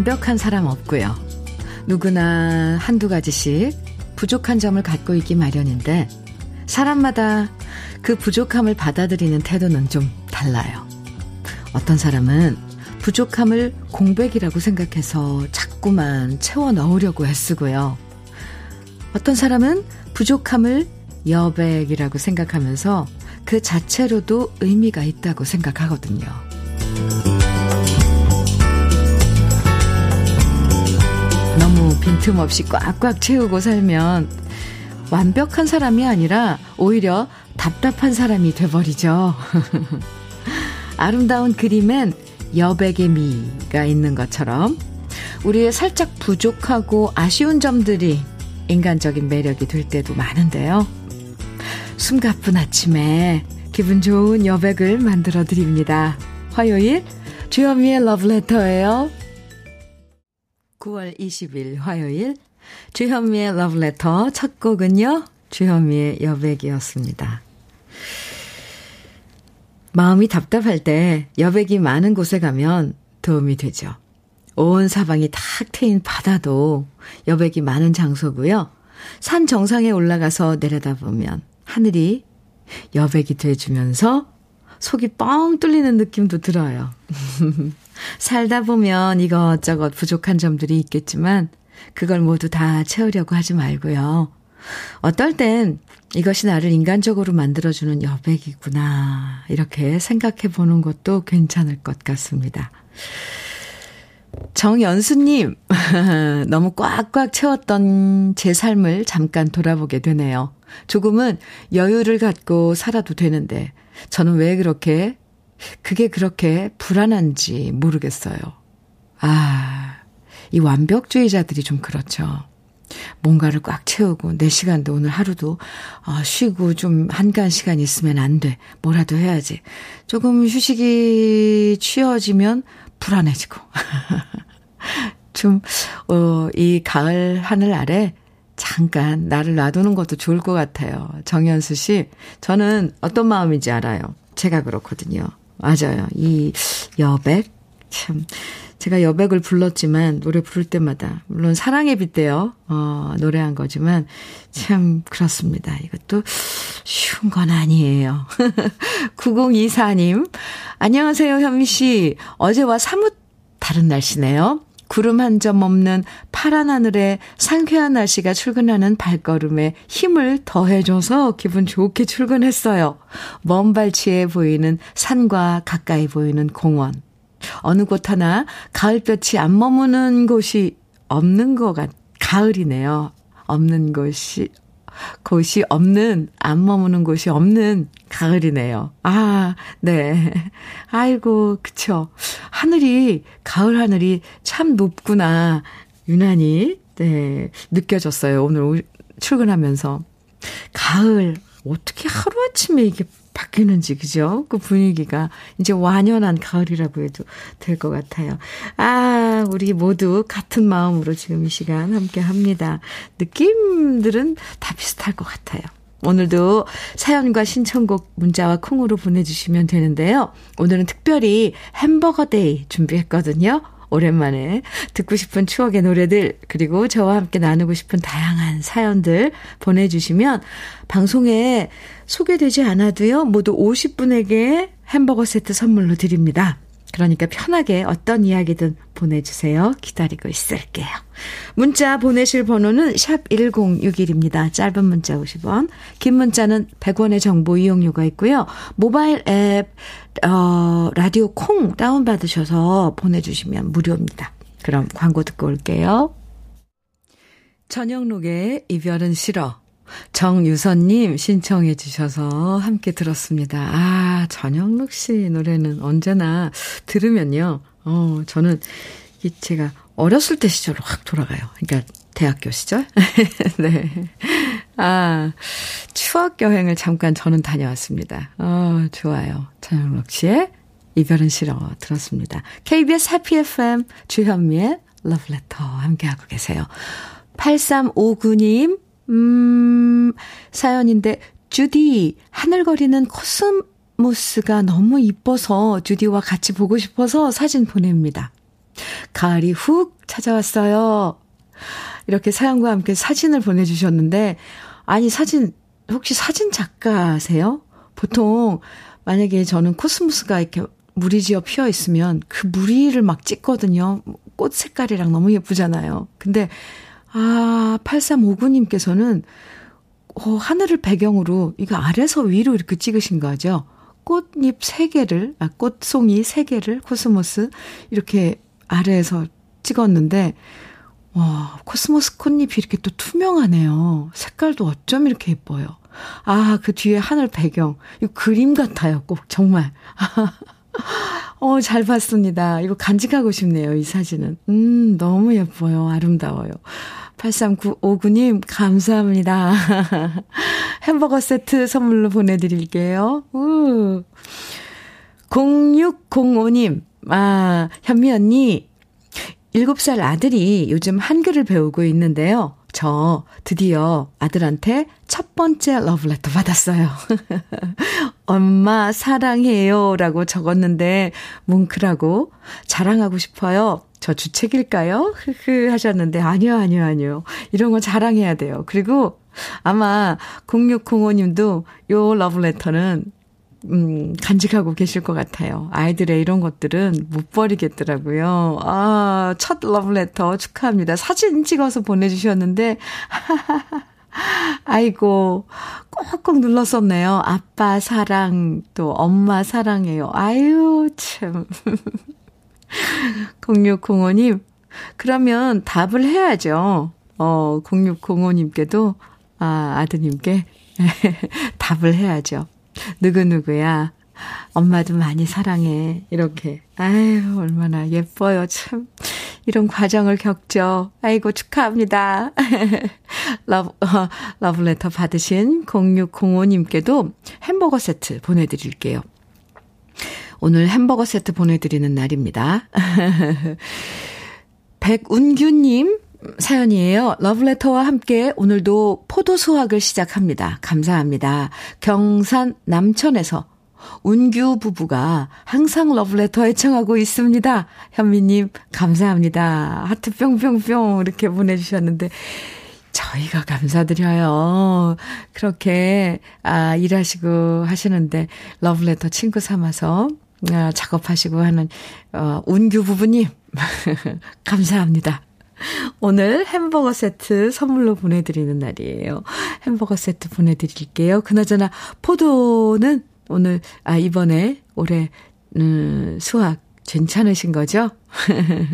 완벽한 사람 없고요. 누구나 한두 가지씩 부족한 점을 갖고 있기 마련인데 사람마다 그 부족함을 받아들이는 태도는 좀 달라요. 어떤 사람은 부족함을 공백이라고 생각해서 자꾸만 채워 넣으려고 애쓰고요. 어떤 사람은 부족함을 여백이라고 생각하면서 그 자체로도 의미가 있다고 생각하거든요. 빈틈없이 꽉꽉 채우고 살면 완벽한 사람이 아니라 오히려 답답한 사람이 돼버리죠. 아름다운 그림엔 여백의 미가 있는 것처럼 우리의 살짝 부족하고 아쉬운 점들이 인간적인 매력이 될 때도 많은데요. 숨가쁜 아침에 기분 좋은 여백을 만들어 드립니다. 화요일 주현미의 러브레터예요. 9월 20일 화요일 주현미의 러브레터 첫 곡은요. 주현미의 여백이었습니다. 마음이 답답할 때 여백이 많은 곳에 가면 도움이 되죠. 온 사방이 탁 트인 바다도 여백이 많은 장소고요. 산 정상에 올라가서 내려다보면 하늘이 여백이 돼주면서 속이 뻥 뚫리는 느낌도 들어요. 살다 보면 이것저것 부족한 점들이 있겠지만 그걸 모두 다 채우려고 하지 말고요. 어떨 땐 이것이 나를 인간적으로 만들어주는 여백이구나. 이렇게 생각해 보는 것도 괜찮을 것 같습니다. 정연수님, 너무 꽉꽉 채웠던 제 삶을 잠깐 돌아보게 되네요. 조금은 여유를 갖고 살아도 되는데, 저는 왜 그렇게, 그게 그렇게 불안한지 모르겠어요. 아, 이 완벽주의자들이 좀 그렇죠. 뭔가를 꽉 채우고 내 시간도 오늘 하루도 어, 쉬고 좀 한간 시간 있으면 안 돼. 뭐라도 해야지. 조금 휴식이 취어지면 불안해지고. 좀, 어, 이 가을 하늘 아래 잠깐 나를 놔두는 것도 좋을 것 같아요. 정현수 씨. 저는 어떤 마음인지 알아요. 제가 그렇거든요. 맞아요. 이 여백. 참. 제가 여백을 불렀지만 노래 부를 때마다 물론 사랑에 빗대어 어 노래한 거지만 참 그렇습니다. 이것도 쉬운 건 아니에요. 9024님 안녕하세요 현미 씨. 어제와 사뭇 다른 날씨네요. 구름 한 점 없는 파란 하늘에 상쾌한 날씨가 출근하는 발걸음에 힘을 더해줘서 기분 좋게 출근했어요. 먼 발치에 보이는 산과 가까이 보이는 공원. 어느 곳 하나 가을볕이 안 머무는 곳이 없는 것 같, 가을이네요. 없는 곳이, 곳이 없는, 안 머무는 곳이 없는 가을이네요. 아, 네. 아이고, 그쵸. 하늘이, 가을 하늘이 참 높구나. 유난히, 네, 느껴졌어요. 오늘 출근하면서. 가을, 어떻게 하루아침에 이게 바뀌는지, 그죠? 그 분위기가 이제 완연한 가을이라고 해도 될 것 같아요. 아, 우리 모두 같은 마음으로 지금 이 시간 함께 합니다. 느낌들은 다 비슷할 것 같아요. 오늘도 사연과 신청곡 문자와 콩으로 보내주시면 되는데요. 오늘은 특별히 햄버거 day 준비했거든요. 오랜만에 듣고 싶은 추억의 노래들, 그리고 저와 함께 나누고 싶은 다양한 사연들 보내주시면 방송에 소개되지 않아도요, 모두 50분에게 햄버거 세트 선물로 드립니다. 그러니까 편하게 어떤 이야기든 보내주세요. 기다리고 있을게요. 문자 보내실 번호는 샵 1061입니다. 짧은 문자 50원, 긴 문자는 100원의 정보 이용료가 있고요. 모바일 앱, 어, 라디오 콩 다운받으셔서 보내주시면 무료입니다. 그럼 광고 듣고 올게요. 저녁록의 이별은 싫어. 정유선님 신청해 주셔서 함께 들었습니다. 아, 전영록 씨 노래는 언제나 들으면요. 어, 저는 이 제가 어렸을 때 시절로 확 돌아가요. 그러니까 대학교 시절? 네. 아, 추억 여행을 잠깐 저는 다녀왔습니다. 어, 좋아요. 전영록 씨의 이별은 싫어 들었습니다. KBS 해피 FM 주현미의 러브레터 함께하고 계세요. 8359님 음, 사연인데, 주디, 하늘거리는 코스모스가 너무 이뻐서 주디와 같이 보고 싶어서 사진 보냅니다. 가을이 훅 찾아왔어요. 이렇게 사연과 함께 사진을 보내주셨는데, 아니, 사진, 혹시 사진 작가세요? 보통, 만약에 저는 코스모스가 이렇게 무리지어 피어 있으면 그 무리를 막 찍거든요. 꽃 색깔이랑 너무 예쁘잖아요. 근데, 아, 8359님께서는, 어, 하늘을 배경으로, 이거 아래서 위로 이렇게 찍으신 거죠? 꽃잎 3개를, 아, 꽃송이 3개를, 코스모스, 이렇게 아래에서 찍었는데, 와, 코스모스 꽃잎이 이렇게 또 투명하네요. 색깔도 어쩜 이렇게 예뻐요. 아, 그 뒤에 하늘 배경. 이거 그림 같아요, 꼭, 정말. 어, 잘 봤습니다. 이거 간직하고 싶네요, 이 사진은. 음, 너무 예뻐요. 아름다워요. 8359님, 감사합니다. 햄버거 세트 선물로 보내드릴게요. 우. 0605님, 아, 현미 언니, 7살 아들이 요즘 한글을 배우고 있는데요. 저 드디어 아들한테 첫 번째 러브레터 받았어요. 엄마 사랑해요 라고 적었는데 뭉클하고 자랑하고 싶어요. 저 주책일까요? 흐흐 하셨는데 아니요 아니요 아니요. 이런 건 자랑해야 돼요. 그리고 아마 0605님도 요 러브레터는 음, 간직하고 계실 것 같아요. 아이들의 이런 것들은 못 버리겠더라고요. 아, 첫 러브레터 축하합니다. 사진 찍어서 보내주셨는데, 아이고, 꼭꼭 눌렀었네요. 아빠 사랑, 또 엄마 사랑해요. 아유, 참. 0605님, 그러면 답을 해야죠. 어, 0605님께도, 아, 아드님께 답을 해야죠. 누구누구야. 엄마도 많이 사랑해. 이렇게. 아유, 얼마나 예뻐요. 참. 이런 과정을 겪죠. 아이고, 축하합니다. 러브, 어, 러브레터 받으신 0605님께도 햄버거 세트 보내드릴게요. 오늘 햄버거 세트 보내드리는 날입니다. 백운규님, 사연이에요. 러브레터와 함께 오늘도 포도 수확을 시작합니다. 감사합니다. 경산 남천에서 운규 부부가 항상 러브레터 애청하고 있습니다. 현미님, 감사합니다. 하트 뿅뿅뿅 이렇게 보내주셨는데, 저희가 감사드려요. 그렇게, 아, 일하시고 하시는데, 러브레터 친구 삼아서, 아, 작업하시고 하는, 어, 운규 부부님, 감사합니다. 오늘 햄버거 세트 선물로 보내드리는 날이에요. 햄버거 세트 보내드릴게요. 그나저나 포도는 오늘 아 이번에 올해 음, 수학 괜찮으신 거죠?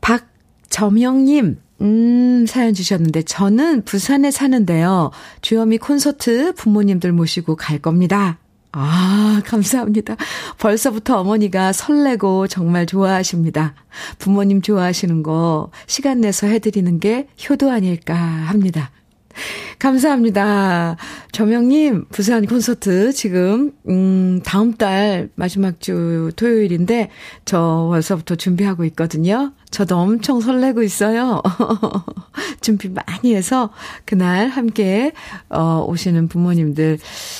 박점영님 음, 사연 주셨는데, 저는 부산에 사는데요. 주현미 콘서트 부모님들 모시고 갈 겁니다. 아, 감사합니다. 벌써부터 어머니가 설레고 정말 좋아하십니다. 부모님 좋아하시는 거 시간 내서 해드리는 게 효도 아닐까 합니다. 감사합니다. 저명님, 부산 콘서트 지금, 음, 다음 달 마지막 주 토요일인데, 저 벌써부터 준비하고 있거든요. 저도 엄청 설레고 있어요. 준비 많이 해서, 그날 함께, 어, 오시는 부모님들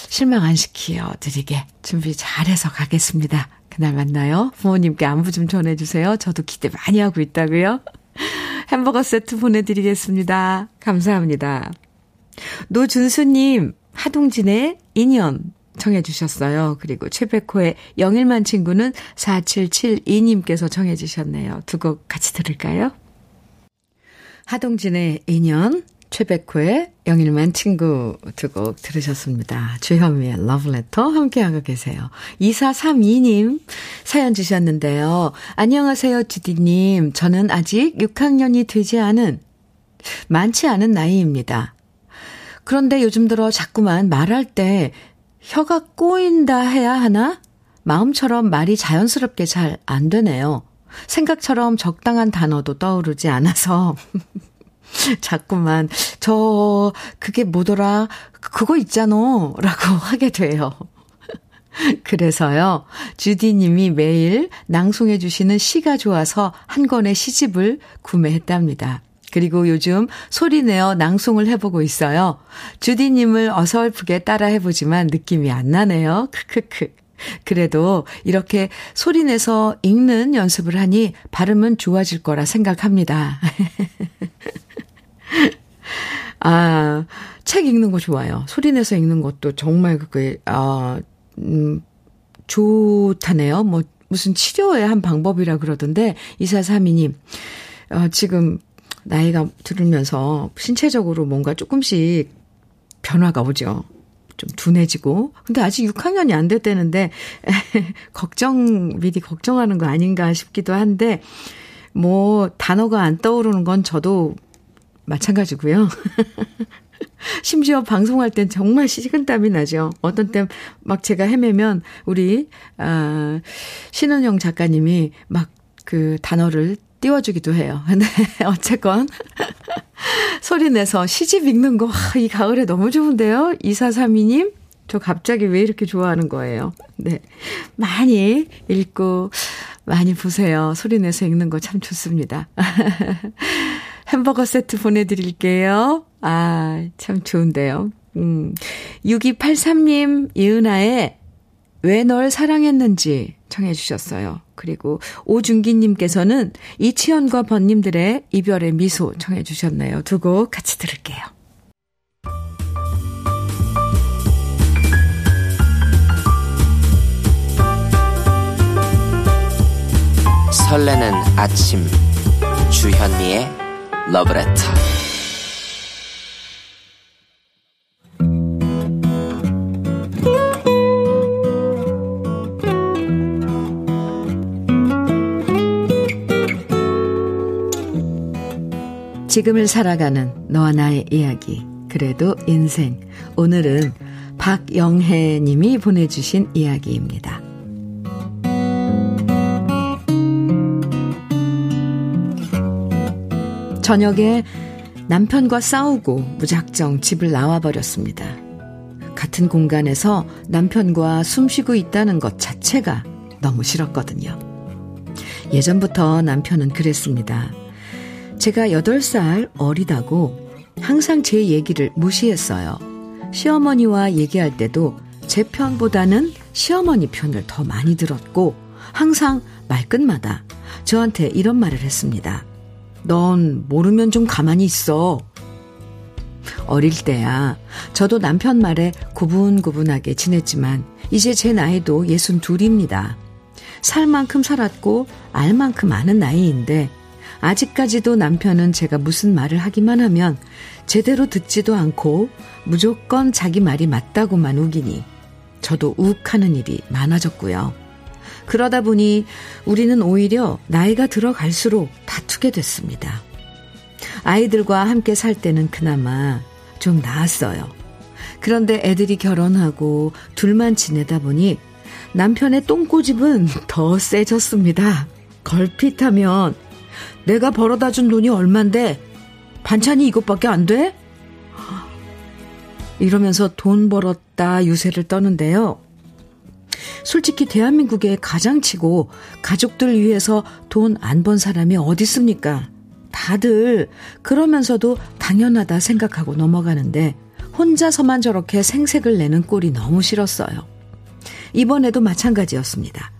실망 안 시켜 드리게 준비 잘해서 가겠습니다. 그날 만나요. 부모님께 안부 좀 전해주세요. 저도 기대 많이 하고 있다고요. 햄버거 세트 보내드리겠습니다. 감사합니다. 노준수님, 하동진의 인연 청해 주셨어요. 그리고 최백호의 영일만 친구는 4772님께서 청해 주셨네요. 두 곡 같이 들을까요? 하동진의 인연, 최백호의 영일만 친구 두 곡 들으셨습니다. 주현미의 러브레터 함께하고 계세요. 2432님 사연 주셨는데요. 안녕하세요, 주디님. 저는 아직 6학년이 되지 않은, 많지 않은 나이입니다. 그런데 요즘 들어 자꾸만 말할 때 혀가 꼬인다 해야 하나? 마음처럼 말이 자연스럽게 잘 안 되네요. 생각처럼 적당한 단어도 떠오르지 않아서 자꾸만 저 그게 뭐더라 그거 있잖아 라고 하게 돼요. 그래서요, 주디님이 매일 낭송해 주시는 시가 좋아서 한 권의 시집을 구매했답니다. 그리고 요즘 소리 내어 낭송을 해보고 있어요. 주디님을 어설프게 따라 해보지만 느낌이 안 나네요. 크크크. 그래도 이렇게 소리 내서 읽는 연습을 하니 발음은 좋아질 거라 생각합니다. 아, 책 읽는 거 좋아요. 소리 내서 읽는 것도 정말 그게, 아, 음, 좋다네요. 뭐, 무슨 치료의 한 방법이라 그러던데, 이사삼이님, 어, 지금 나이가 들으면서 신체적으로 뭔가 조금씩 변화가 오죠. 좀 둔해지고. 근데 아직 6학년이 안 됐다는데, 걱정, 미리 걱정하는 거 아닌가 싶기도 한데, 뭐, 단어가 안 떠오르는 건 저도 마찬가지고요. 심지어 방송할 땐 정말 식은땀이 나죠. 어떤 때 막 제가 헤매면 우리 아 신은영 작가님이 막 그 단어를 띄워주기도 해요. 근데 어쨌건 소리 내서 시집 읽는 거이 가을에 너무 좋은데요. 2432님 저 갑자기 왜 이렇게 좋아하는 거예요. 네. 많이 읽고 많이 보세요. 소리 내서 읽는 거 참 좋습니다. 햄버거 세트 보내드릴게요. 아, 참 좋은데요. 음. 6283님, 이은아의 왜 널 사랑했는지 청해 주셨어요. 그리고 오준기님께서는 이치현과 번님들의 이별의 미소 청해 주셨네요. 두 곡 같이 들을게요. 설레는 아침 주현미의 러브레터 지금을 살아가는 너와 나의 이야기 그래도 인생 오늘은 박영혜 님이 보내주신 이야기입니다. 저녁에 남편과 싸우고 무작정 집을 나와버렸습니다. 같은 공간에서 남편과 숨 쉬고 있다는 것 자체가 너무 싫었거든요. 예전부터 남편은 그랬습니다. 제가 8살 어리다고 항상 제 얘기를 무시했어요. 시어머니와 얘기할 때도 제 편보다는 시어머니 편을 더 많이 들었고 항상 말끝마다 저한테 이런 말을 했습니다. 넌 모르면 좀 가만히 있어. 어릴 때야 저도 남편 말에 구분구분하게 지냈지만 이제 제 나이도 예순 둘입니다. 살 만큼 살았고 알 만큼 아는 나이인데 아직까지도 남편은 제가 무슨 말을 하기만 하면 제대로 듣지도 않고 무조건 자기 말이 맞다고만 우기니 저도 욱하는 일이 많아졌고요. 그러다 보니 우리는 오히려 나이가 들어갈수록 다투게 됐습니다. 아이들과 함께 살 때는 그나마 좀 나았어요. 그런데 애들이 결혼하고 둘만 지내다 보니 남편의 똥꼬집은 더 세졌습니다. 걸핏하면 내가 벌어다 준 돈이 얼만데 반찬이 이것밖에 안 돼? 이러면서 돈 벌었다 유세를 떠는데요. 솔직히 대한민국에 가장 치고 가족들 위해서 돈 안 번 사람이 어디 있습니까? 다들 그러면서도 당연하다 생각하고 넘어가는데 혼자서만 저렇게 생색을 내는 꼴이 너무 싫었어요. 이번에도 마찬가지였습니다.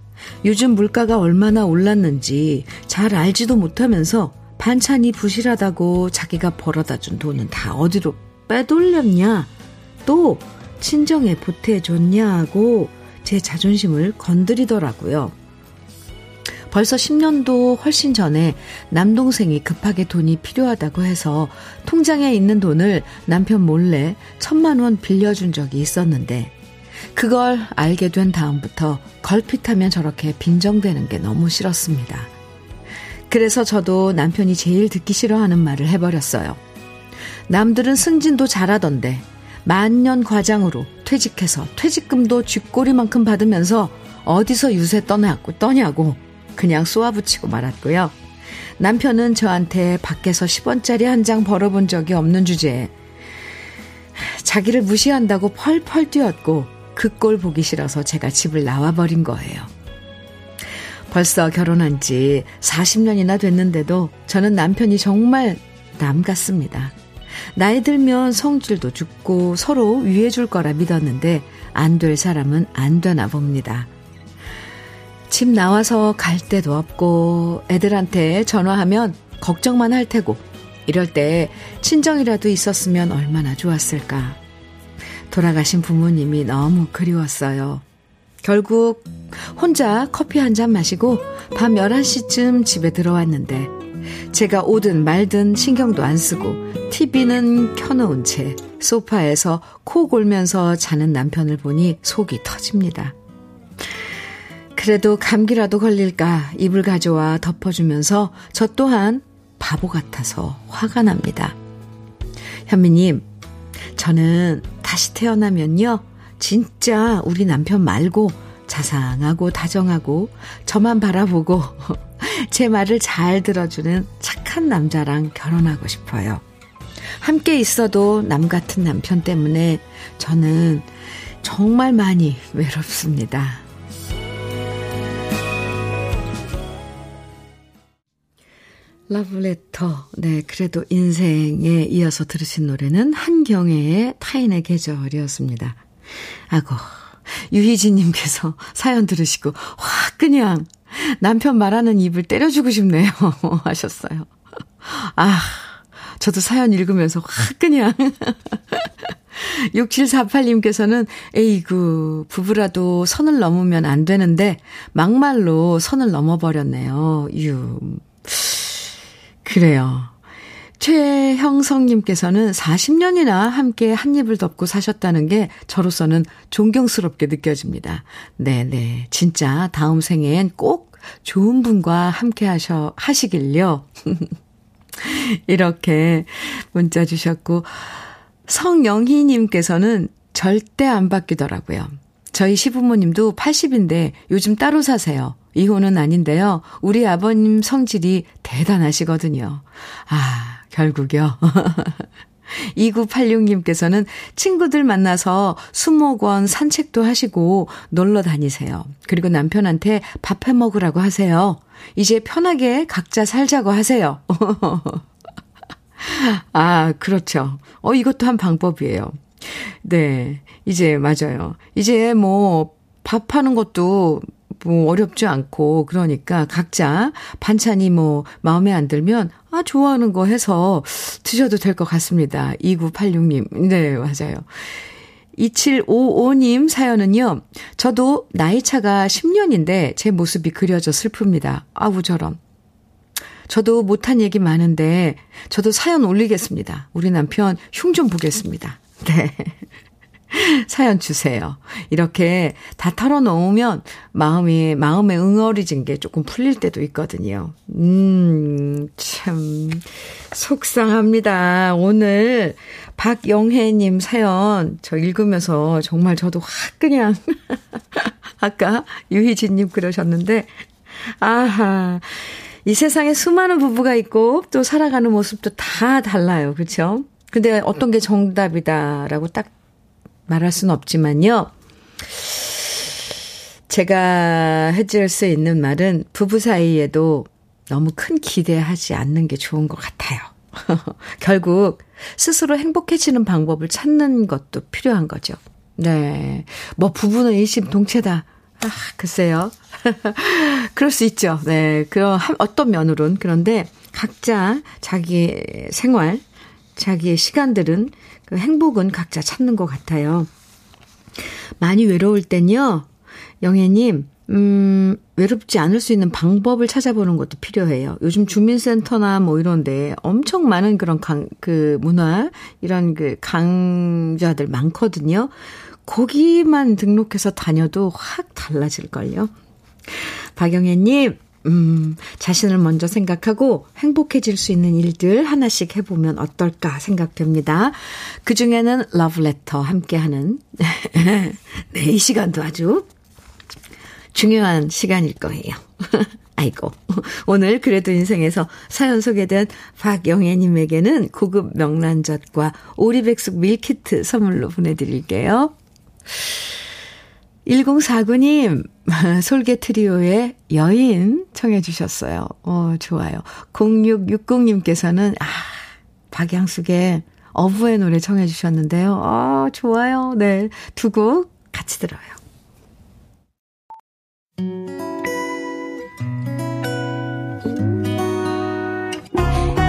요즘 물가가 얼마나 올랐는지 잘 알지도 못하면서 반찬이 부실하다고 자기가 벌어다 준 돈은 다 어디로 빼돌렸냐? 또 친정에 보태줬냐고 제 자존심을 건드리더라고요. 벌써 10년도 훨씬 전에 남동생이 급하게 돈이 필요하다고 해서 통장에 있는 돈을 남편 몰래 천만 원 빌려준 적이 있었는데 그걸 알게 된 다음부터 걸핏하면 저렇게 빈정대는 게 너무 싫었습니다. 그래서 저도 남편이 제일 듣기 싫어하는 말을 해버렸어요. 남들은 승진도 잘하던데 만년 과장으로 퇴직해서 퇴직금도 쥐꼬리만큼 받으면서 어디서 유세 떠냐고 떠냐고 그냥 쏘아붙이고 말았고요. 남편은 저한테 밖에서 10원짜리 한 장 벌어본 적이 없는 주제에 자기를 무시한다고 펄펄 뛰었고 그 꼴 보기 싫어서 제가 집을 나와버린 거예요. 벌써 결혼한 지 40년이나 됐는데도 저는 남편이 정말 남 같습니다. 나이 들면 성질도 죽고 서로 위해줄 거라 믿었는데 안 될 사람은 안 되나 봅니다. 집 나와서 갈 데도 없고 애들한테 전화하면 걱정만 할 테고 이럴 때 친정이라도 있었으면 얼마나 좋았을까. 돌아가신 부모님이 너무 그리웠어요. 결국 혼자 커피 한 잔 마시고 밤 11시쯤 집에 들어왔는데 제가 오든 말든 신경도 안 쓰고 TV는 켜놓은 채 소파에서 코 골면서 자는 남편을 보니 속이 터집니다. 그래도 감기라도 걸릴까 이불 가져와 덮어주면서 저 또한 바보 같아서 화가 납니다. 현미님, 저는 다시 태어나면요, 진짜 우리 남편 말고 자상하고 다정하고 저만 바라보고 제 말을 잘 들어주는 착한 남자랑 결혼하고 싶어요. 함께 있어도 남 같은 남편 때문에 저는 정말 많이 외롭습니다. 러브레터. 네, 그래도 인생에 이어서 들으신 노래는 한경애의 타인의 계절이었습니다. 아고, 유희진님께서 사연 들으시고, 확 그냥 남편 말하는 입을 때려주고 싶네요. 하셨어요. 아, 저도 사연 읽으면서 확 그냥. 6748님께서는, 에이구, 부부라도 선을 넘으면 안 되는데, 막말로 선을 넘어버렸네요. 유. 그래요. 최형성님께서는 40년이나 함께 한 입을 덮고 사셨다는 게 저로서는 존경스럽게 느껴집니다. 네네. 진짜 다음 생엔 꼭 좋은 분과 함께 하셔, 하시길요. 이렇게 문자 주셨고, 성영희님께서는 절대 안 바뀌더라고요. 저희 시부모님도 80인데 요즘 따로 사세요. 이혼은 아닌데요. 우리 아버님 성질이 대단하시거든요. 아, 결국요. 2986님께서는 친구들 만나서 수목원 산책도 하시고 놀러 다니세요. 그리고 남편한테 밥 해 먹으라고 하세요. 이제 편하게 각자 살자고 하세요. 아, 그렇죠. 어, 이것도 한 방법이에요. 네. 이제, 맞아요. 이제 뭐, 밥 하는 것도 뭐 어렵지 않고 그러니까 각자 반찬이 뭐 마음에 안 들면 아 좋아하는 거 해서 드셔도 될 것 같습니다. 2986님. 네, 맞아요. 2755님 사연은요. 저도 나이 차가 10년인데 제 모습이 그려져 슬픕니다. 아우 저런. 저도 못한 얘기 많은데 저도 사연 올리겠습니다. 우리 남편 흉 좀 보겠습니다. 네. 사연 주세요. 이렇게 다 털어놓으면 마음이, 마음에 응어리진 게 조금 풀릴 때도 있거든요. 음, 참, 속상합니다. 오늘 박영혜님 사연 저 읽으면서 정말 저도 확 그냥, 아까 유희진님 그러셨는데, 아하. 이 세상에 수많은 부부가 있고 또 살아가는 모습도 다 달라요. 그렇죠? 근데 어떤 게 정답이다라고 딱 말할 수는 없지만요. 제가 해줄 수 있는 말은 부부 사이에도 너무 큰 기대하지 않는 게 좋은 것 같아요. 결국 스스로 행복해지는 방법을 찾는 것도 필요한 거죠. 네. 뭐 부부는 일심동체다. 아, 글쎄요. 그럴 수 있죠. 네. 그런, 어떤 면으론. 그런데 각자 자기 생활, 자기의 시간들은 그 행복은 각자 찾는 것 같아요. 많이 외로울 땐요, 영애님, 음, 외롭지 않을 수 있는 방법을 찾아보는 것도 필요해요. 요즘 주민센터나 뭐 이런데 엄청 많은 그런 강, 그 문화, 이런 그 강좌들 많거든요. 거기만 등록해서 다녀도 확 달라질걸요. 박영애님, 음, 자신을 먼저 생각하고 행복해질 수 있는 일들 하나씩 해보면 어떨까 생각됩니다. 그 중에는 러브레터 함께하는, 네, 이 시간도 아주 중요한 시간일 거예요. 아이고. 오늘 그래도 인생에서 사연 소개된 박영애님에게는 고급 명란젓과 오리백숙 밀키트 선물로 보내드릴게요. 1049님, 솔개 트리오의 여인 청해 주셨어요. 어, 좋아요. 0660님께서는, 아, 박양숙의 어부의 노래 청해 주셨는데요. 아, 좋아요. 네. 두 곡 같이 들어요.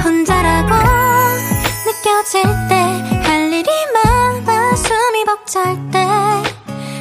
혼자라고 느껴질 때 할 일이 많아 숨이 벅찰 때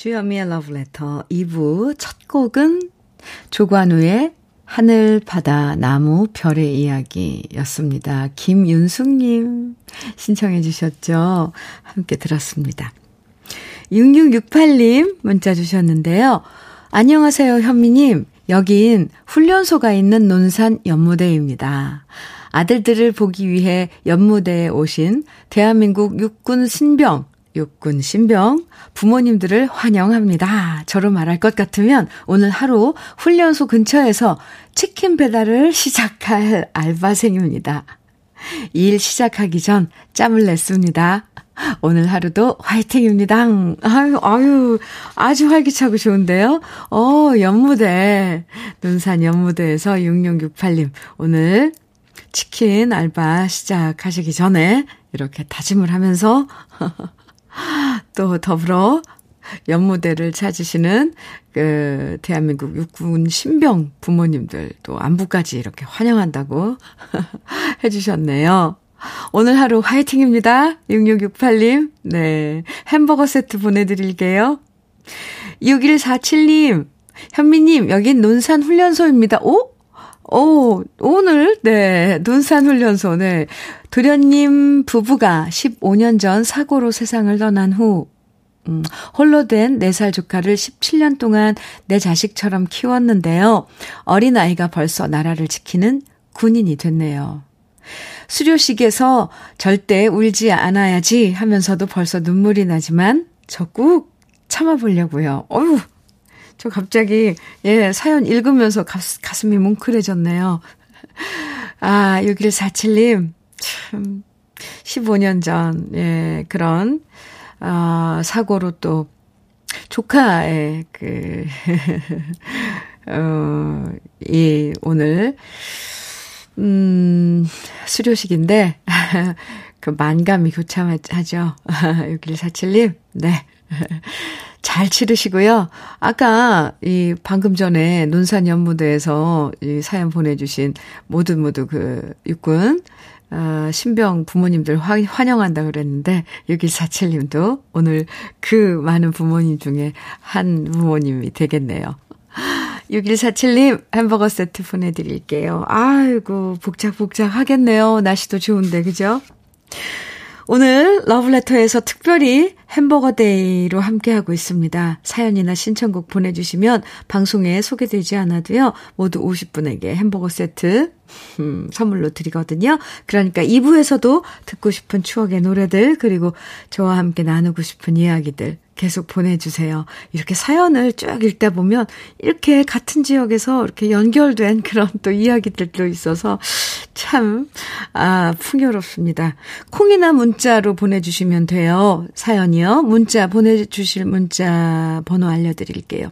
주현미의 러브레터 2부 첫 곡은 조관우의 하늘, 바다, 나무, 별의 이야기였습니다. 김윤숙님 신청해 주셨죠? 함께 들었습니다. 6668님 문자 주셨는데요. 안녕하세요, 현미님. 여긴 훈련소가 있는 논산 연무대입니다. 아들들을 보기 위해 연무대에 오신 대한민국 육군 신병 육군 신병 부모님들을 환영합니다. 저로 말할 것 같으면 오늘 하루 훈련소 근처에서 치킨 배달을 시작할 알바생입니다. 일 시작하기 전 짬을 냈습니다. 오늘 하루도 화이팅입니다. 아유, 아유, 아주 활기차고 좋은데요? 어, 연무대, 눈산 연무대에서 6668님, 오늘 치킨 알바 시작하시기 전에 이렇게 다짐을 하면서 또 더불어 연무대를 찾으시는 그 대한민국 육군 신병 부모님들 또 안부까지 이렇게 환영한다고 해주셨네요. 오늘 하루 화이팅입니다. 6668님. 네. 햄버거 세트 보내드릴게요. 6147님. 현미님, 여긴 논산 훈련소입니다. 오? 오, 오늘, 네, 논산훈련소, 네. 도련님 부부가 15년 전 사고로 세상을 떠난 후, 음, 홀로 된 4살 조카를 17년 동안 내 자식처럼 키웠는데요. 어린아이가 벌써 나라를 지키는 군인이 됐네요. 수료식에서 절대 울지 않아야지 하면서도 벌써 눈물이 나지만 적국 참아보려고요. 어휴, 저 갑자기, 예, 사연 읽으면서 가, 가슴이 뭉클해졌네요. 아, 6147님, 참, 15년 전, 예, 그런, 아, 사고로 또, 조카의 그, 어, 이, 오늘, 음, 수료식인데, 그 만감이 교참하죠. 6147님, 네. 잘 치르시고요. 아까 이 방금 전에 논산 연무대에서 이 사연 보내주신 모두 모두 그 육군 어, 신병 부모님들 화, 환영한다 그랬는데 6147님도 오늘 그 많은 부모님 중에 한 부모님이 되겠네요. 6147님 햄버거 세트 보내드릴게요. 아이고 복작복작 하겠네요. 날씨도 좋은데 그죠? 오늘 러브레터에서 특별히 햄버거 day로 함께하고 있습니다. 사연이나 신청곡 보내주시면 방송에 소개되지 않아도요. 모두 50분에게 햄버거 세트 음, 선물로 드리거든요. 그러니까 2부에서도 듣고 싶은 추억의 노래들 그리고 저와 함께 나누고 싶은 이야기들 계속 보내주세요. 이렇게 사연을 쭉 읽다 보면 이렇게 같은 지역에서 이렇게 연결된 그런 또 이야기들도 있어서 참, 아, 풍요롭습니다. 콩이나 문자로 보내주시면 돼요. 사연이요. 문자 보내주실 문자 번호 알려드릴게요.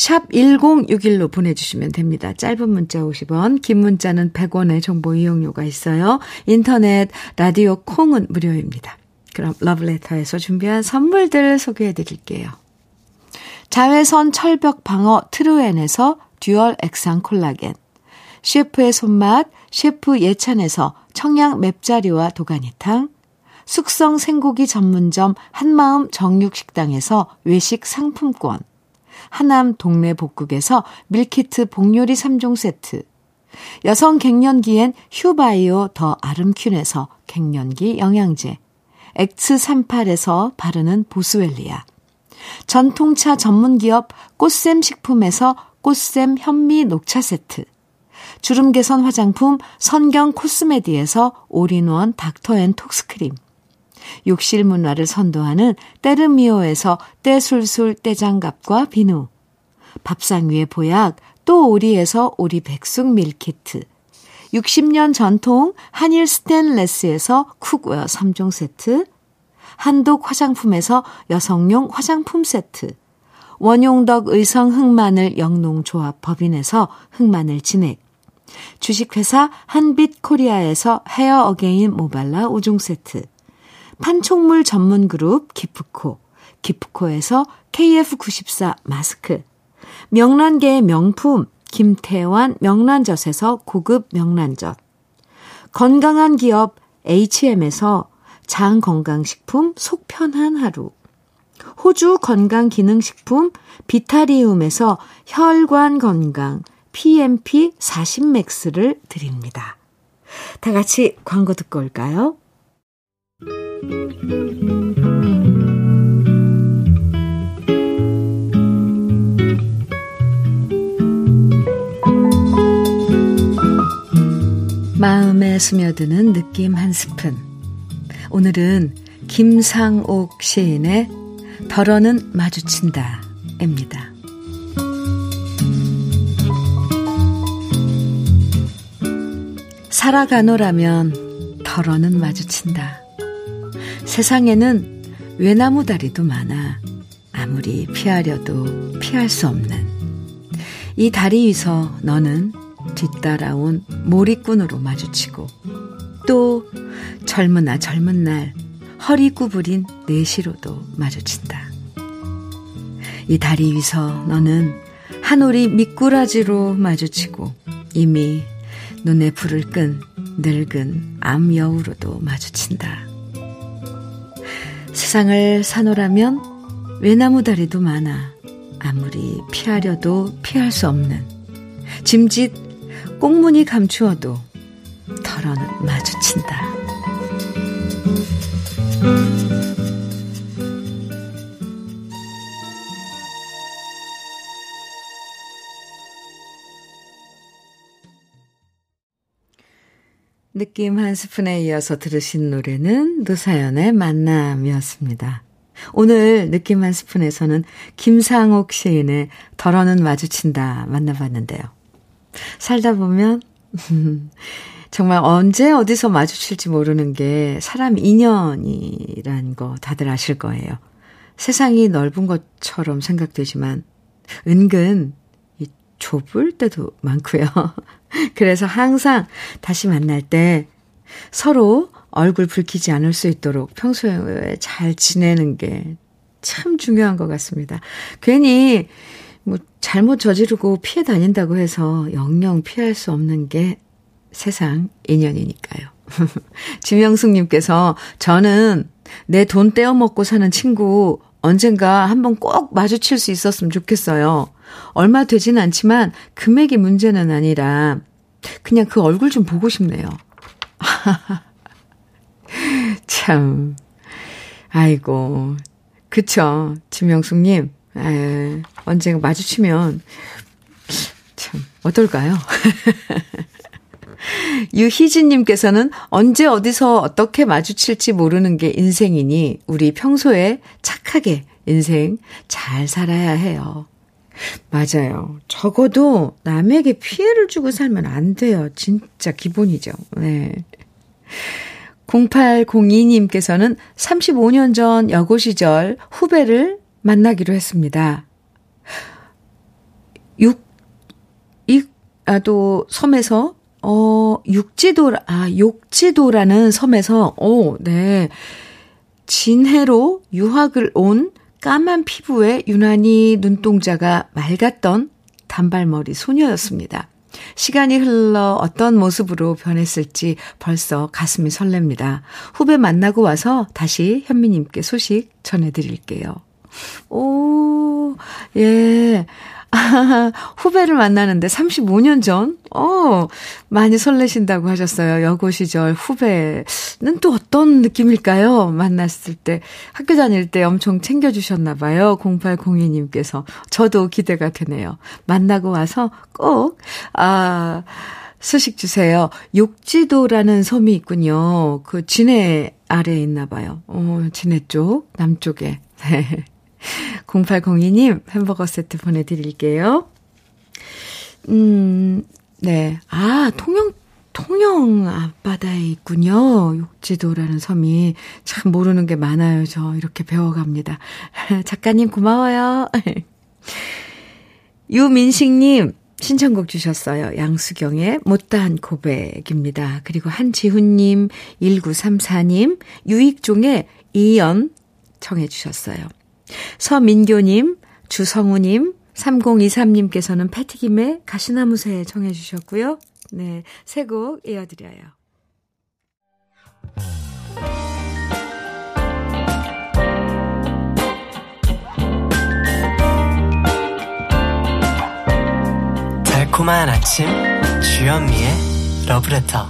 샵 1061로 보내주시면 됩니다. 짧은 문자 50원, 긴 문자는 100원의 정보 이용료가 있어요. 인터넷, 라디오 콩은 무료입니다. 그럼 러브레터에서 준비한 선물들 소개해 드릴게요. 자외선 철벽 방어 트루엔에서 듀얼 액상 콜라겐 셰프의 손맛 셰프 예찬에서 청양 맵자리와 도가니탕 숙성 생고기 전문점 한마음 정육식당에서 외식 상품권 하남 동네 복국에서 밀키트 복요리 3종 세트 여성 갱년기엔 휴바이오 더 아름퀸에서 갱년기 영양제 X38에서 바르는 보스웰리아. 전통차 전문기업 꽃샘 식품에서 꽃샘 현미 녹차 세트. 주름 개선 화장품 선경 코스메디에서 올인원 닥터앤톡스크림. 욕실 문화를 선도하는 때르미오에서 때술술 때장갑과 비누. 밥상 위의 보약 또 오리에서 오리 백숙 밀키트. 60년 전통 한일 스텐레스에서 cookware 3종 세트. 한독 화장품에서 여성용 화장품 세트. 원용덕 의성 흑마늘 영농조합 법인에서 흑마늘 진액. 주식회사 한빛 코리아에서 헤어 어게인 모발라 5종 세트. 판촉물 전문 그룹 기프코. 기프코에서 KF94 마스크. 명란계의 명품 김태환 명란젓에서 고급 명란젓. 건강한 기업 HM에서 장 건강식품 속 편한 하루. 호주 건강기능식품 비타리움에서 혈관 건강 PMP 40맥스를 드립니다. 다 같이 광고 듣고 올까요? 마음에 스며드는 느낌 한 스푼. 오늘은 김상옥 시인의 덜어는 마주친다. 입니다. 살아가노라면 덜어는 마주친다. 세상에는 외나무 다리도 많아 아무리 피하려도 피할 수 없는 이 다리 위서 너는 뒤따라온 몰이꾼으로 마주치고 또 젊으나 젊은 날 허리 구부린 내시로도 마주친다. 이 다리 위서 너는 한오리 미꾸라지로 마주치고 이미 눈에 불을 끈 늙은 암 여우로도 마주친다. 세상을 사노라면 외나무 다리도 많아 아무리 피하려도 피할 수 없는 짐짓 꽁무니 감추어도 털어는 마주친다. 느낌 한 스푼에 이어서 들으신 노래는 노사연의 만남이었습니다. 오늘 느낌 한 스푼에서는 김상옥 시인의 덜어는 마주친다 만나봤는데요. 살다 보면 정말 언제 어디서 마주칠지 모르는 게 사람 인연이란 거 다들 아실 거예요. 세상이 넓은 것처럼 생각되지만 은근 좁을 때도 많고요. 그래서 항상 다시 만날 때 서로 얼굴 붉히지 않을 수 있도록 평소에 잘 지내는 게 참 중요한 것 같습니다. 괜히 뭐 잘못 저지르고 피해 다닌다고 해서 영영 피할 수 없는 게 세상 인연이니까요. 지명숙님께서 저는 내 돈 떼어먹고 사는 친구 언젠가 한번 꼭 마주칠 수 있었으면 좋겠어요. 얼마 되진 않지만 금액이 문제는 아니라 그냥 그 얼굴 좀 보고 싶네요. 참. 아이고. 그쵸. 지명숙님. 에, 언젠가 마주치면 참 어떨까요? 유희진님께서는 언제 어디서 어떻게 마주칠지 모르는 게 인생이니 우리 평소에 착하게 인생 잘 살아야 해요. 맞아요. 적어도 남에게 피해를 주고 살면 안 돼요. 진짜 기본이죠. 네. 0802님께서는 35년 전 여고 시절 후배를 만나기로 했습니다. 육, 이, 아, 또 섬에서, 어, 육지도, 아, 욕지도라는 섬에서, 오, 네. 진해로 유학을 온 까만 피부에 유난히 눈동자가 맑았던 단발머리 소녀였습니다. 시간이 흘러 어떤 모습으로 변했을지 벌써 가슴이 설렙니다. 후배 만나고 와서 다시 현미님께 소식 전해드릴게요. 오, 예. 아, 후배를 만나는데 35년 전? 어, 많이 설레신다고 하셨어요. 여고 시절 후배는 또 어떤 느낌일까요? 만났을 때, 학교 다닐 때 엄청 챙겨주셨나봐요. 0802님께서. 저도 기대가 되네요. 만나고 와서 꼭, 아, 소식 주세요. 욕지도라는 섬이 있군요. 그 진해 아래에 있나 봐요. 어, 진해 쪽, 남쪽에. 0802님 햄버거 세트 보내드릴게요. 음, 네. 아, 통영, 통영 앞바다에 있군요. 욕지도라는 섬이. 참 모르는 게 많아요. 저 이렇게 배워갑니다. 작가님 고마워요. 유민식님, 신청곡 주셨어요. 양수경의 못다한 고백입니다. 그리고 한지훈님, 1934님, 유익종의 이연 청해 주셨어요. 서민교님, 주성우님, 3023님께서는 패티김의 가시나무새 청해 주셨고요. 네, 새곡 이어드려요. 달콤한 아침 주현미의 러브레터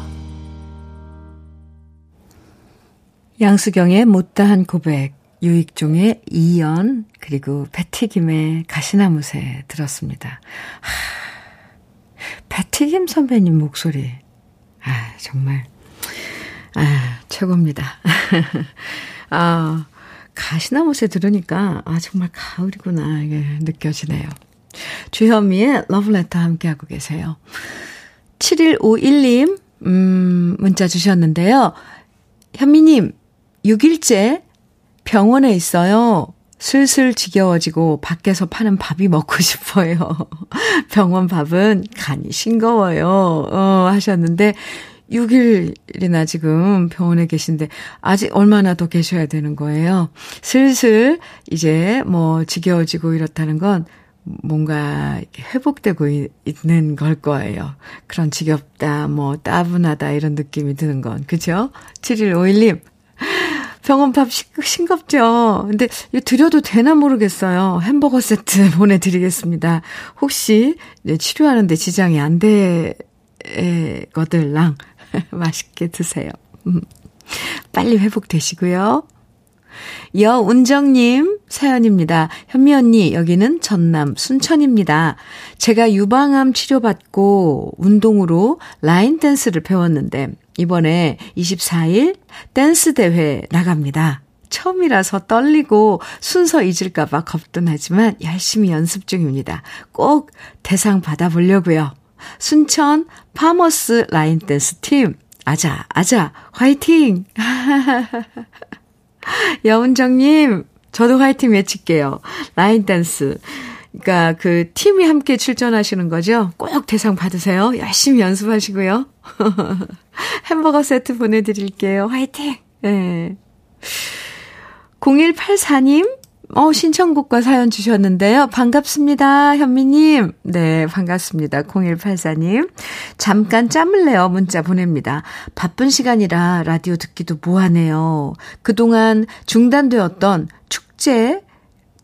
양수경의 못다한 고백 유익종의 이연 그리고 패티김의 가시나무새 들었습니다. 하, 패티김 선배님 목소리 아 정말 아 최고입니다. 아 가시나무새 들으니까 아 정말 가을이구나 이게 느껴지네요. 주현미의 러브레터 함께하고 계세요. 7151님 음 문자 주셨는데요. 현미님 6일째 병원에 있어요. 슬슬 지겨워지고 밖에서 파는 밥이 먹고 싶어요. 병원 밥은 간이 싱거워요. 어, 하셨는데 6일이나 지금 병원에 계신데 아직 얼마나 더 계셔야 되는 거예요. 슬슬 이제 뭐 지겨워지고 이렇다는 건 뭔가 회복되고 있는 걸 거예요. 그런 지겹다, 뭐 따분하다 이런 느낌이 드는 건. 그죠? 7151님. 병원밥 싱겁죠? 근데 이거 드려도 되나 모르겠어요. 햄버거 세트 보내드리겠습니다. 혹시 네, 치료하는데 지장이 안 되거들랑 맛있게 드세요. 음. 빨리 회복되시고요. 여운정님 사연입니다. 현미 언니, 여기는 전남 순천입니다. 제가 유방암 치료받고 운동으로 라인 댄스를 배웠는데, 이번에 24일 댄스 대회 나갑니다. 처음이라서 떨리고 순서 잊을까봐 겁도 나지만 열심히 연습 중입니다. 꼭 대상 받아보려고요. 순천 파머스 라인 댄스 팀. 아자, 아자, 화이팅! 여운정님, 저도 화이팅 외칠게요. 라인 댄스. 그러니까 그 팀이 함께 출전하시는 거죠? 꼭 대상 받으세요. 열심히 연습하시고요. 햄버거 세트 보내드릴게요. 화이팅! 네. 0184님, 어, 신청곡과 사연 주셨는데요. 반갑습니다, 현미님. 네, 반갑습니다. 0184님. 잠깐 짬을 내어 문자 보냅니다. 바쁜 시간이라 라디오 듣기도 뭐하네요. 그동안 중단되었던 축제,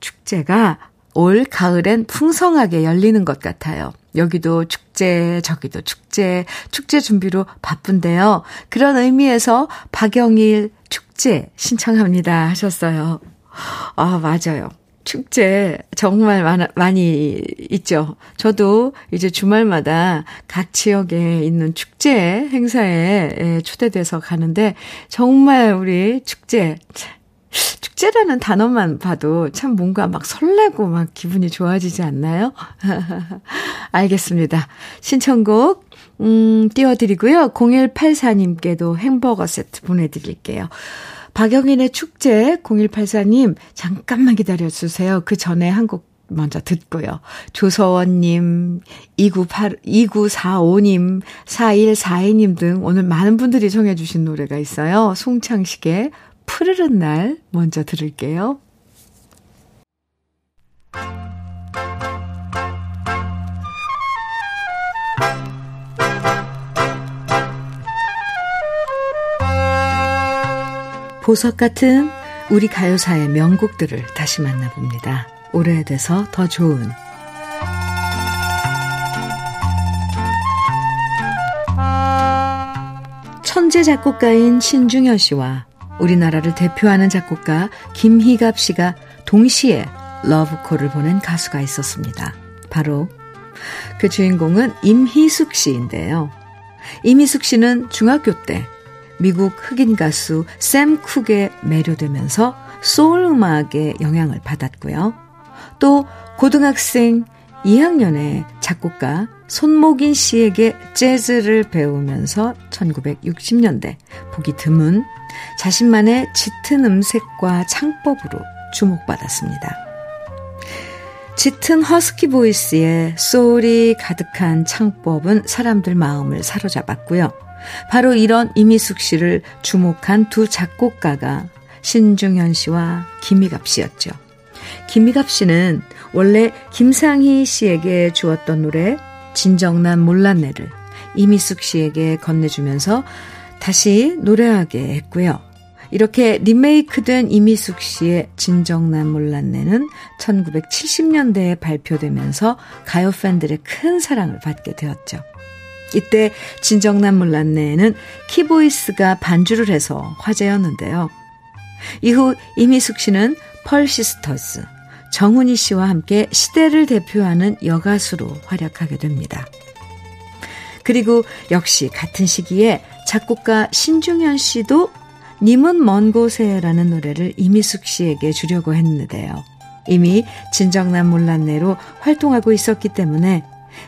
축제가 올 가을엔 풍성하게 열리는 것 같아요. 여기도 축제, 저기도 축제, 축제 준비로 바쁜데요. 그런 의미에서 박영일 축제 신청합니다 하셨어요. 아, 맞아요. 축제 정말 많아, 많이 있죠. 저도 이제 주말마다 각 지역에 있는 축제 행사에 초대돼서 가는데 정말 우리 축제 축제라는 단어만 봐도 참 뭔가 막 설레고 막 기분이 좋아지지 않나요? 알겠습니다. 신청곡 음 띄워드리고요. 0184님께도 햄버거 세트 보내드릴게요. 박영인의 축제 0184님 잠깐만 기다려주세요. 그 전에 한 곡 먼저 듣고요. 조서원님, 298, 2945님, 4142님 등 오늘 많은 분들이 정해주신 노래가 있어요. 송창식의 푸르른 날 먼저 들을게요. 보석 같은 우리 가요사의 명곡들을 다시 만나봅니다. 오래돼서 더 좋은 천재 작곡가인 신중현 씨와 우리나라를 대표하는 작곡가 김희갑 씨가 동시에 러브콜을 보낸 가수가 있었습니다. 바로 그 주인공은 임희숙 씨인데요. 임희숙 씨는 중학교 때 미국 흑인 가수 샘 쿡에 매료되면서 소울 음악에 영향을 받았고요. 또 고등학생 2학년에 작곡가 손목인 씨에게 재즈를 배우면서 1960년대 보기 드문 자신만의 짙은 음색과 창법으로 주목받았습니다. 짙은 허스키 보이스의 소울이 가득한 창법은 사람들 마음을 사로잡았고요. 바로 이런 이미숙 씨를 주목한 두 작곡가가 신중현 씨와 김희갑 씨였죠. 김희갑 씨는 원래 김상희 씨에게 주었던 노래 진정난 몰랐네를 이미숙 씨에게 건네주면서 다시 노래하게 했고요. 이렇게 리메이크된 이미숙 씨의 진정난 몰랐네는 1970년대에 발표되면서 가요 팬들의 큰 사랑을 받게 되었죠. 이때 진정난 몰랐네는 키보이스가 반주를 해서 화제였는데요. 이후 임희숙 씨는 펄시스터즈, 정훈희 씨와 함께 시대를 대표하는 여가수로 활약하게 됩니다. 그리고 역시 같은 시기에 작곡가 신중현 씨도 님은 먼 곳에라는 노래를 임희숙 씨에게 주려고 했는데요. 이미 진정난 몰랐네로 활동하고 있었기 때문에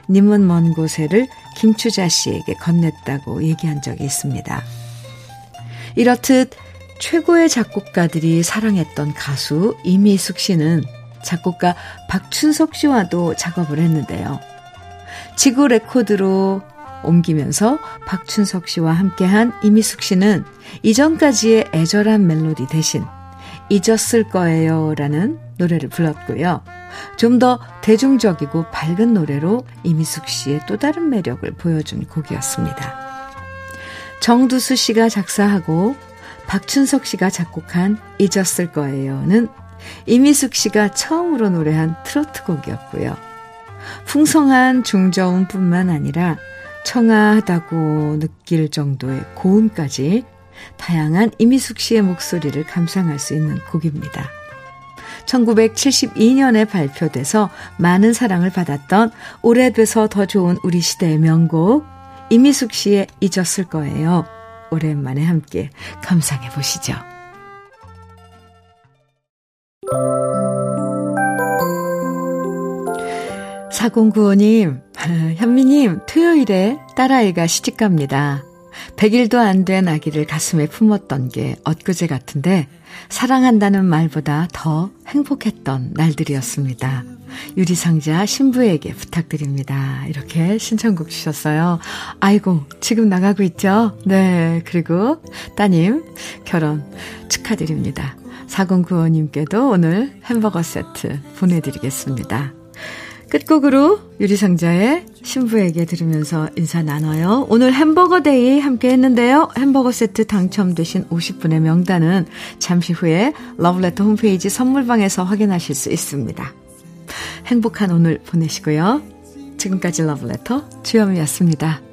님은 먼 곳에를 김추자 씨에게 건넸다고 얘기한 적이 있습니다. 이렇듯 최고의 작곡가들이 사랑했던 가수 이미숙 씨는 작곡가 박춘석 씨와도 작업을 했는데요. 지구 레코드로 옮기면서 박춘석 씨와 함께한 이미숙 씨는 이전까지의 애절한 멜로디 대신 잊었을 거예요 라는 노래를 불렀고요. 좀 더 대중적이고 밝은 노래로 이미숙 씨의 또 다른 매력을 보여준 곡이었습니다. 정두수 씨가 작사하고 박춘석 씨가 작곡한 잊었을 거예요는 이미숙 씨가 처음으로 노래한 트로트 곡이었고요. 풍성한 중저음뿐만 아니라 청아하다고 느낄 정도의 고음까지 다양한 이미숙 씨의 목소리를 감상할 수 있는 곡입니다. 1972년에 발표돼서 많은 사랑을 받았던 오래돼서 더 좋은 우리 시대의 명곡 이미숙 씨의 잊었을 거예요. 오랜만에 함께 감상해 보시죠. 4095님, 현미님, 토요일에 딸아이가 시집갑니다. 100일도 안 된 아기를 가슴에 품었던 게 엊그제 같은데, 사랑한다는 말보다 더 행복했던 날들이었습니다. 유리상자 신부에게 부탁드립니다. 이렇게 신청곡 주셨어요. 아이고, 지금 나가고 있죠? 네, 그리고 따님 결혼 축하드립니다. 4095님께도 오늘 햄버거 세트 보내드리겠습니다. 끝곡으로 유리상자의 신부에게 들으면서 인사 나눠요. 오늘 햄버거 데이 함께 했는데요. 햄버거 세트 당첨되신 50분의 명단은 잠시 후에 러브레터 홈페이지 선물방에서 확인하실 수 있습니다. 행복한 오늘 보내시고요. 지금까지 러브레터 주현미였습니다.